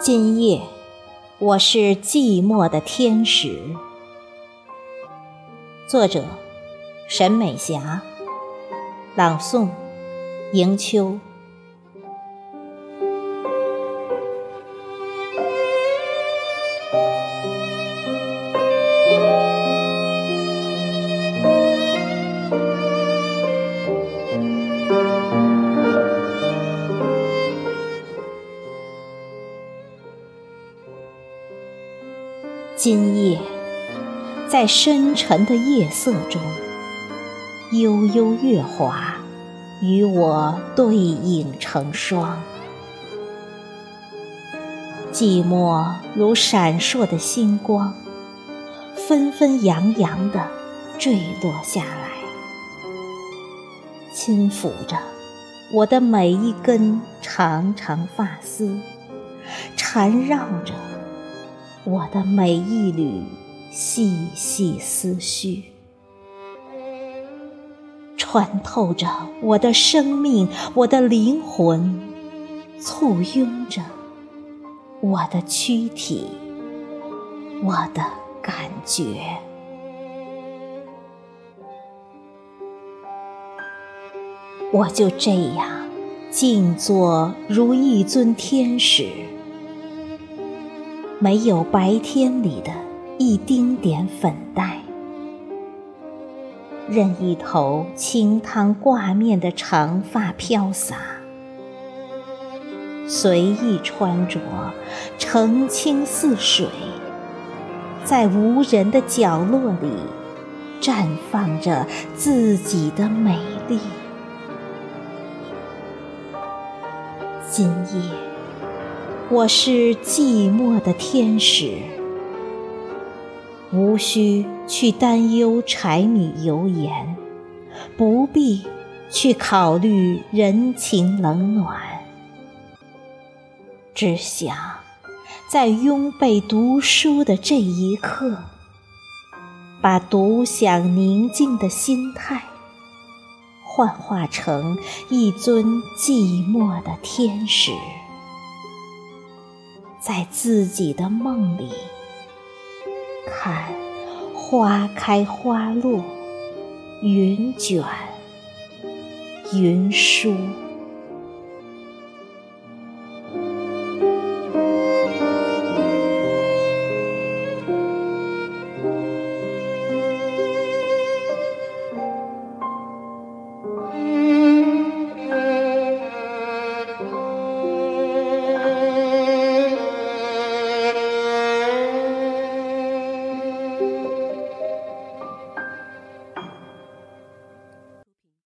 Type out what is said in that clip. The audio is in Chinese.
今夜，我是寂寞的天使。作者：沈美霞。朗诵：迎秋。今夜，在深沉的夜色中，悠悠月华与我对影成双。寂寞如闪烁的星光，纷纷扬扬地坠落下来，轻抚着我的每一根长长发丝，缠绕着。我的每一缕细细思绪，穿透着我的生命，我的灵魂，簇拥着我的躯体，我的感觉。我就这样静坐如一尊天使。没有白天里的一丁点粉黛，任一头清汤挂面的长发飘洒，随意穿着，澄清似水，在无人的角落里绽放着自己的美丽。今夜。我是寂寞的天使，无需去担忧柴米油盐，不必去考虑人情冷暖，只想在拥被读书的这一刻，把独享宁静的心态幻化成一尊寂寞的天使。在自己的梦里，看花开花落，云卷云舒。